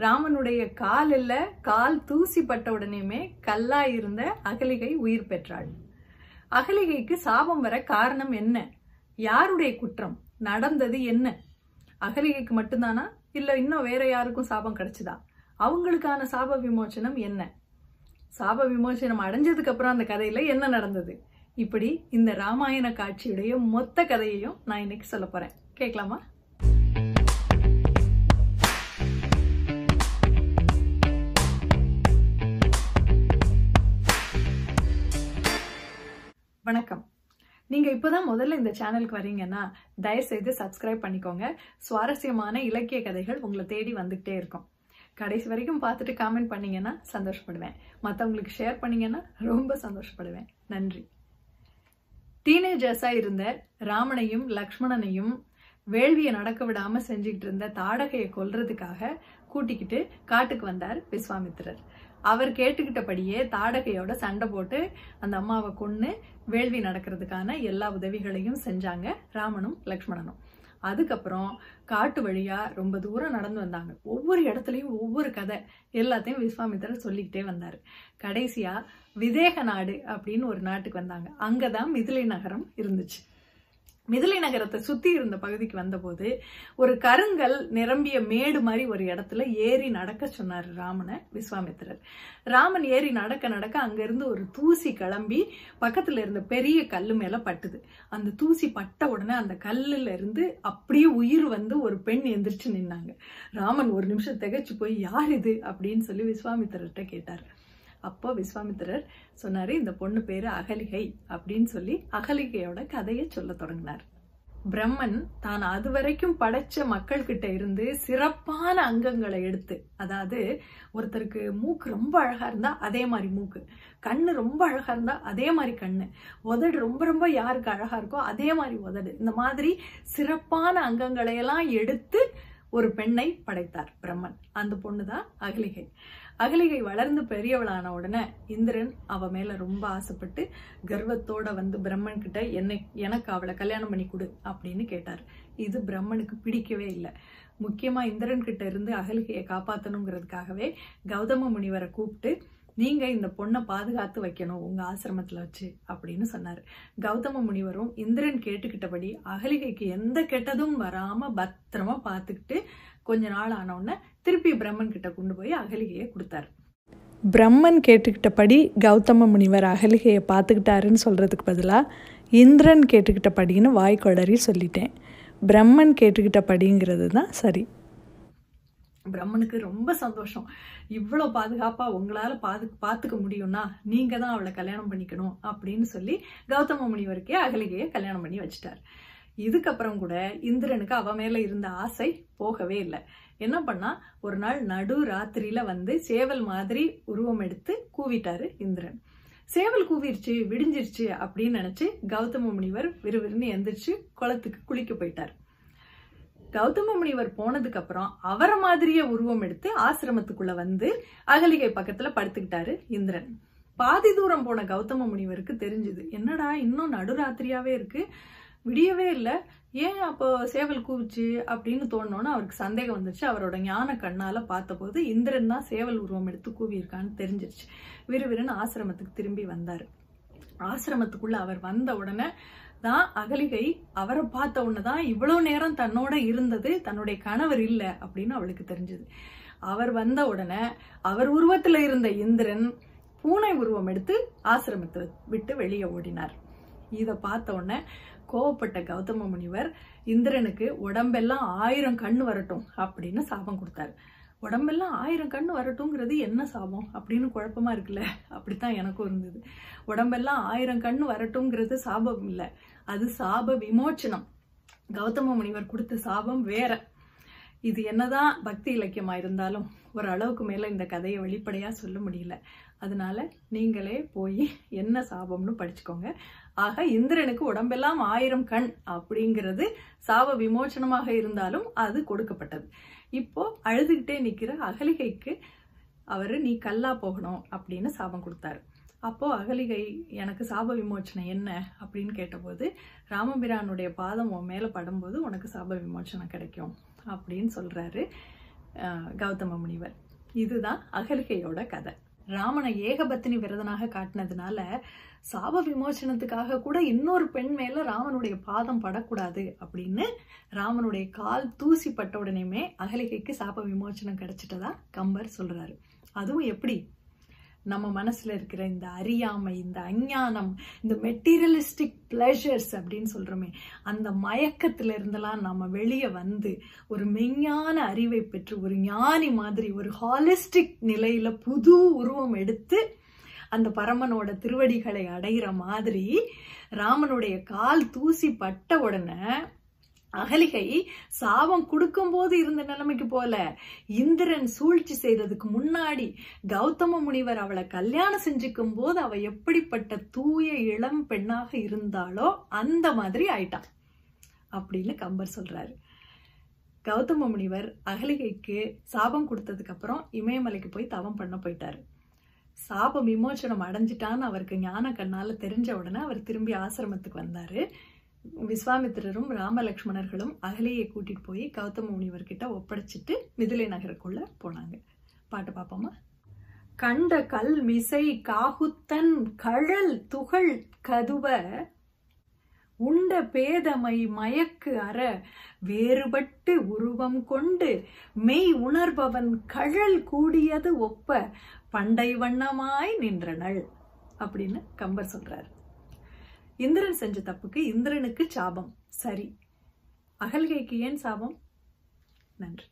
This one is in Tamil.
ராமனுடைய கால் இல்ல கால் தூசி பட்ட உடனேயுமே கல்லா இருந்த அகலிகை உயிர் பெற்றாள். அகலிகைக்கு சாபம் வர காரணம் என்ன? யாருடைய குற்றம்? நடந்தது என்ன? அகலிகைக்கு மட்டும்தானா? இல்ல இன்னும் வேற யாருக்கும் சாபம் கிடைச்சதா? அவங்களுக்கான சாப விமோசனம் என்ன? சாப விமோசனம் அடைஞ்சதுக்கு அப்புறம் அந்த கதையில என்ன நடந்தது? இப்படி இந்த ராமாயண காட்சியுடைய மொத்த கதையையும் நான் இன்னைக்கு சொல்ல போறேன். கேட்கலாமா? வணக்கம். நீங்க இப்பதான் முதல்ல இந்த சேனலுக்கு வரீங்கன்னா தயவு செய்து சப்ஸ்கிரைப் பண்ணிக்கோங்க. சுவாரஸ்யமான இலக்கிய கதைகள் உங்களை தேடி வந்துகிட்டே இருக்கும். கடைசி வரைக்கும் பார்த்துட்டு காமெண்ட் பண்ணீங்கன்னா சந்தோஷப்படுவேன். மற்றவங்களுக்கு ஷேர் பண்ணீங்கன்னா ரொம்ப சந்தோஷப்படுவேன். நன்றி. டீனேஜர்ஸாக இருந்த ராமனையும் லக்ஷ்மணனையும் வேள்வியை நடக்க விடாம செஞ்சுக்கிட்டு இருந்த தாடகையை கொல்றதுக்காக கூட்டிக்கிட்டு காட்டுக்கு வந்தார் விஸ்வாமித்திரர். அவர் கேட்டுக்கிட்டபடியே தாடகையோட சண்டை போட்டு அந்த அம்மாவை கொண்டு வேள்வி நடக்கிறதுக்கான எல்லா உதவிகளையும் செஞ்சாங்க ராமனும் லக்ஷ்மணனும். அதுக்கப்புறம் காட்டு வழியா ரொம்ப தூரம் நடந்து வந்தாங்க. ஒவ்வொரு இடத்துலையும் ஒவ்வொரு கதை எல்லாத்தையும் விஸ்வாமித்திரர் சொல்லிக்கிட்டே வந்தார். கடைசியா விதேக நாடு அப்படின்னு ஒரு நாட்டுக்கு வந்தாங்க. அங்கதான் மிதிலை நகரம் இருந்துச்சு. மிதிலை நகரத்தை சுத்தி இருந்த பகுதிக்கு வந்தபோது ஒரு கருங்கல் நிரம்பிய மேடு மாதிரி ஒரு இடத்துல ஏறி நடக்க சொன்னார் ராமனை விஸ்வாமித்திரர். ராமன் ஏறி நடக்க நடக்க அங்கிருந்து ஒரு தூசி கிளம்பி பக்கத்துல இருந்த பெரிய கல்லு மேல பட்டுது. அந்த தூசி பட்ட உடனே அந்த கல்லுல இருந்து அப்படியே உயிர் வந்து ஒரு பெண் எந்திரிச்சு நின்னாங்க. ராமன் ஒரு நிமிஷம் திகைச்சு போய் யார் இது? அப்படின்னு சொல்லி விஸ்வாமித்திரர்கிட்ட கேட்டார். அப்போ விஸ்வாமித்திரர் சொன்னாரு இந்த பொண்ணு பேரு அகலிகை அப்படின்னு சொல்லி அகலிகையோட கதையை சொல்ல தொடங்கினார். பிரம்மன் தான் அது வரைக்கும் படைச்ச மக்கள் கிட்ட இருந்து சிறப்பான அங்கங்களை எடுத்து அதாவது ஒருத்தருக்கு மூக்கு ரொம்ப அழகா இருந்தா அதே மாதிரி மூக்கு கண்ணு ரொம்ப அழகா இருந்தா அதே மாதிரி கண்ணு உதடு ரொம்ப ரொம்ப யாருக்கு அழகா இருக்கோ அதே மாதிரி உதடு இந்த மாதிரி சிறப்பான அங்கங்களை எல்லாம் எடுத்து ஒரு பெண்ணை படைத்தார் பிரம்மன். அந்த பொண்ணுதான் அகலிகை. அகலிகை வளர்ந்து பெரியவளான உடனே இந்திரன் அவ மேல ரொம்ப ஆசைப்பட்டு கர்வத்தோட வந்து பிரம்மன் கிட்ட என்னை எனக்கு அவளை கல்யாணம் பண்ணி கொடு அப்படின்னு கேட்டார். இது பிரம்மனுக்கு பிடிக்கவே இல்லை. முக்கியமா இந்திரன் கிட்ட இருந்து அகலிகையை காப்பாத்தணுங்கிறதுக்காகவே கௌதம முனிவரை கூப்பிட்டு நீங்க இந்த பொண்ணை பாதுகாத்து வைக்கணும் உங்க ஆசிரமத்துல வச்சு அப்படின்னு சொன்னாரு. கௌதம முனிவரும் இந்திரன் கேட்டுக்கிட்டபடி அகலிகைக்கு எந்த கெட்டதும் வராம பத்திரமா பார்த்துக்கிட்டு கொஞ்ச நாள் ஆனவுடனே திருப்பி பிரம்மன் கிட்ட கொண்டு போய் அகலிகையை கொடுத்தாரு. பிரம்மன் கேட்டுக்கிட்டபடி கௌதம முனிவர் அகலிகையை பார்த்துக்கிட்டாருன்னு சொல்கிறதுக்கு பதிலாக இந்திரன் கேட்டுக்கிட்டபடின்னு வாய்க்கொளறி சொல்லிட்டேன். பிரம்மன் கேட்டுக்கிட்டபடிங்கிறது தான் சரி. பிரம்மனுக்கு ரொம்ப சந்தோஷம். இவ்வளோ பாதுகாப்பாக உங்களால் பாது பார்த்துக்க முடியும்னா நீங்கள் தான் அவளை கல்யாணம் பண்ணிக்கணும் அப்படின்னு சொல்லி கௌதம முனிவருக்கே அகலிகையை கல்யாணம் பண்ணி வச்சிட்டார். இதுக்கப்புறம் கூட இந்திரனுக்கு அவ மேல இருந்த ஆசை போகவே இல்லை. என்ன பண்ணா ஒரு நாள் நடு ராத்திரியில வந்து சேவல் மாதிரி உருவம் எடுத்து கூவிட்டாரு இந்திரன். சேவல் கூவிருச்சு விடிஞ்சிருச்சு அப்படின்னு நினைச்சு கௌதம முனிவர் விறுவிறுன்னு எந்திரிச்சு குளத்துக்கு குளிக்க போயிட்டார். கௌதம முனிவர் போனதுக்கு அப்புறம் அவரை மாதிரியே உருவம் எடுத்து ஆசிரமத்துக்குள்ள வந்து அகலிகை பக்கத்துல படுத்துக்கிட்டாரு இந்திரன். பாதி தூரம் போன கௌதம முனிவருக்கு தெரிஞ்சுது என்னடா இன்னும் நடுராத்திரியாவே இருக்கு. விடியவே இல்லை. ஏன் அப்போ சேவல் கூவிச்சு அப்படின்னு தோணுன்னு அவருக்கு சந்தேகம் வந்துச்சு அவரோட ஞான கண்ணால பார்த்தபோது இந்திரன் தான் சேவல் உருவம் எடுத்து கூவியிருக்கான்னு தெரிஞ்சிருச்சு. விறுவிறுன்னு ஆசிரமத்துக்கு திரும்பி வந்தார். ஆசிரமத்துக்குள்ள அவர் வந்த உடனே தான் அகலிகை அவரை பார்த்த உடனே தான் இவ்வளோ நேரம் தன்னோட இருந்தது தன்னுடைய கணவர் இல்லை அப்படின்னு அவளுக்கு தெரிஞ்சது. அவர் வந்த உடனே அவர் உருவத்துல இருந்த இந்திரன் பூனை உருவம் எடுத்து ஆசிரமத்தை விட்டு வெளியே ஓடினார். இதை பார்த்த உடனே கோவப்பட்ட கௌதம முனிவர் இந்திரனுக்கு உடம்பெல்லாம் ஆயிரம் கண் வரட்டும் அப்படின்னு சாபம் கொடுத்தாரு. உடம்பெல்லாம் ஆயிரம் கண் வரட்டும்ங்கிறது என்ன சாபம்? அப்படின்னு குழப்பமா இருக்குல்ல? அப்படித்தான் எனக்கும் இருந்தது. உடம்பெல்லாம் ஆயிரம் கண் வரட்டும்ங்கிறது சாபம் இல்லை. அது சாப விமோச்சனம். கௌதம முனிவர் கொடுத்த சாபம் வேற. இது என்னதான் பக்தி இலக்கியமா இருந்தாலும் ஒரு அளவுக்கு மேல இந்த கதையை வெளிப்படையா சொல்ல முடியல. அதனால நீங்களே போய் என்ன சாபம்னு படிச்சுக்கோங்க. ஆக இந்திரனுக்கு உடம்பெல்லாம் ஆயிரம் கண் அப்படிங்கிறது சாப விமோச்சனமாக இருந்தாலும் அது கொடுக்கப்பட்டது. இப்போ அழுதுகிட்டே நிற்கிற அகலிகைக்கு அவர் நீ கல்லா போகணும் அப்படின்னு சாபம் கொடுத்தாரு. அப்போ அகலிகை எனக்கு சாப விமோச்சனை என்ன? அப்படின்னு கேட்டபோது ராமபிரானுடைய பாதம் உன் மேலே படும்போது உனக்கு சாப விமோச்சனம் கிடைக்கும் அப்படின்னு சொல்கிறாரு கௌதம முனிவர். இதுதான் அகலிகையோட கதை. ராமனை ஏகபத்தினி விரதனாக காட்டினதுனால சாப விமோசனத்துக்காக கூட இன்னொரு பெண் மேல ராமனுடைய பாதம் படக்கூடாது அப்படின்னு ராமனுடைய கால் தூசி பட்ட உடனேமே அகலிகைக்கு சாப விமோசனம் கிடைச்சிட்டதா கம்பர் சொல்றாரு. அதுவும் எப்படி? நம்ம மனசுல இருக்கிற இந்த அறியாமை இந்த அஞ்ஞானம் இந்த மெட்டீரியலிஸ்டிக் பிளஷர்ஸ் அப்படின்னு சொல்றோமே அந்த மயக்கத்துல இருந்தெல்லாம் நம்ம வெளியே வந்து ஒரு மெய்ஞான அறிவை பெற்று ஒரு ஞானி மாதிரி ஒரு ஹாலிஸ்டிக் நிலையில புது உருவம் எடுத்து அந்த பரமனோட திருவடிகளை அடைகிற மாதிரி ராமனுடைய கால் தூசி பட்ட உடனே அகலிகை சாபம் கொடுக்கும்போது இருந்த நிலைமைக்கு போல இந்திரன் சூழ்ச்சி செய்யறதுக்கு முன்னாடி கௌதம முனிவர் அவளை கல்யாணம் செஞ்சுக்கும் போது அவ எப்படிப்பட்ட தூய இளம் பெண்ணாக இருந்தாளோ அந்த மாதிரி ஆயிட்டான் அப்படின்னு கம்பர் சொல்றாரு. கௌதம முனிவர் அகலிகைக்கு சாபம் கொடுத்ததுக்கு அப்புறம் இமயமலைக்கு போய் தவம் பண்ண போயிட்டாரு. சாப விமோச்சனம் அடைஞ்சிட்டான்னு அவருக்கு ஞான கண்ணால தெரிஞ்ச உடனே அவர் திரும்பி ஆசிரமத்துக்கு வந்தாரு. விஸ்வாமித்திரரும் ராமலக்ஷ்மணர்களும் அகலியை கூட்டிட்டு போய் கௌதம முனிவர்கிட்ட ஒப்படைச்சிட்டு மிதிலை நகருக்குள்ள போனாங்க. பாட்டு பாப்போமா? கண்ட கல் மிசை காகுத்தன் கழல் துகள் கதுவ உண்ட பேதமை மயக்கு அற வேறுபட்டு உருவம் கொண்டு மெய் உணர்பவன் கழல் கூடியது ஒப்ப பண்டை வண்ணமாய் நின்றனள் அப்படின்னு கம்பர் சொல்றாரு. இந்திரன் செஞ்ச தப்புக்கு இந்திரனுக்கு சாபம். சரி. அகல்கைக்கு ஏன் சாபம்? நன்றி.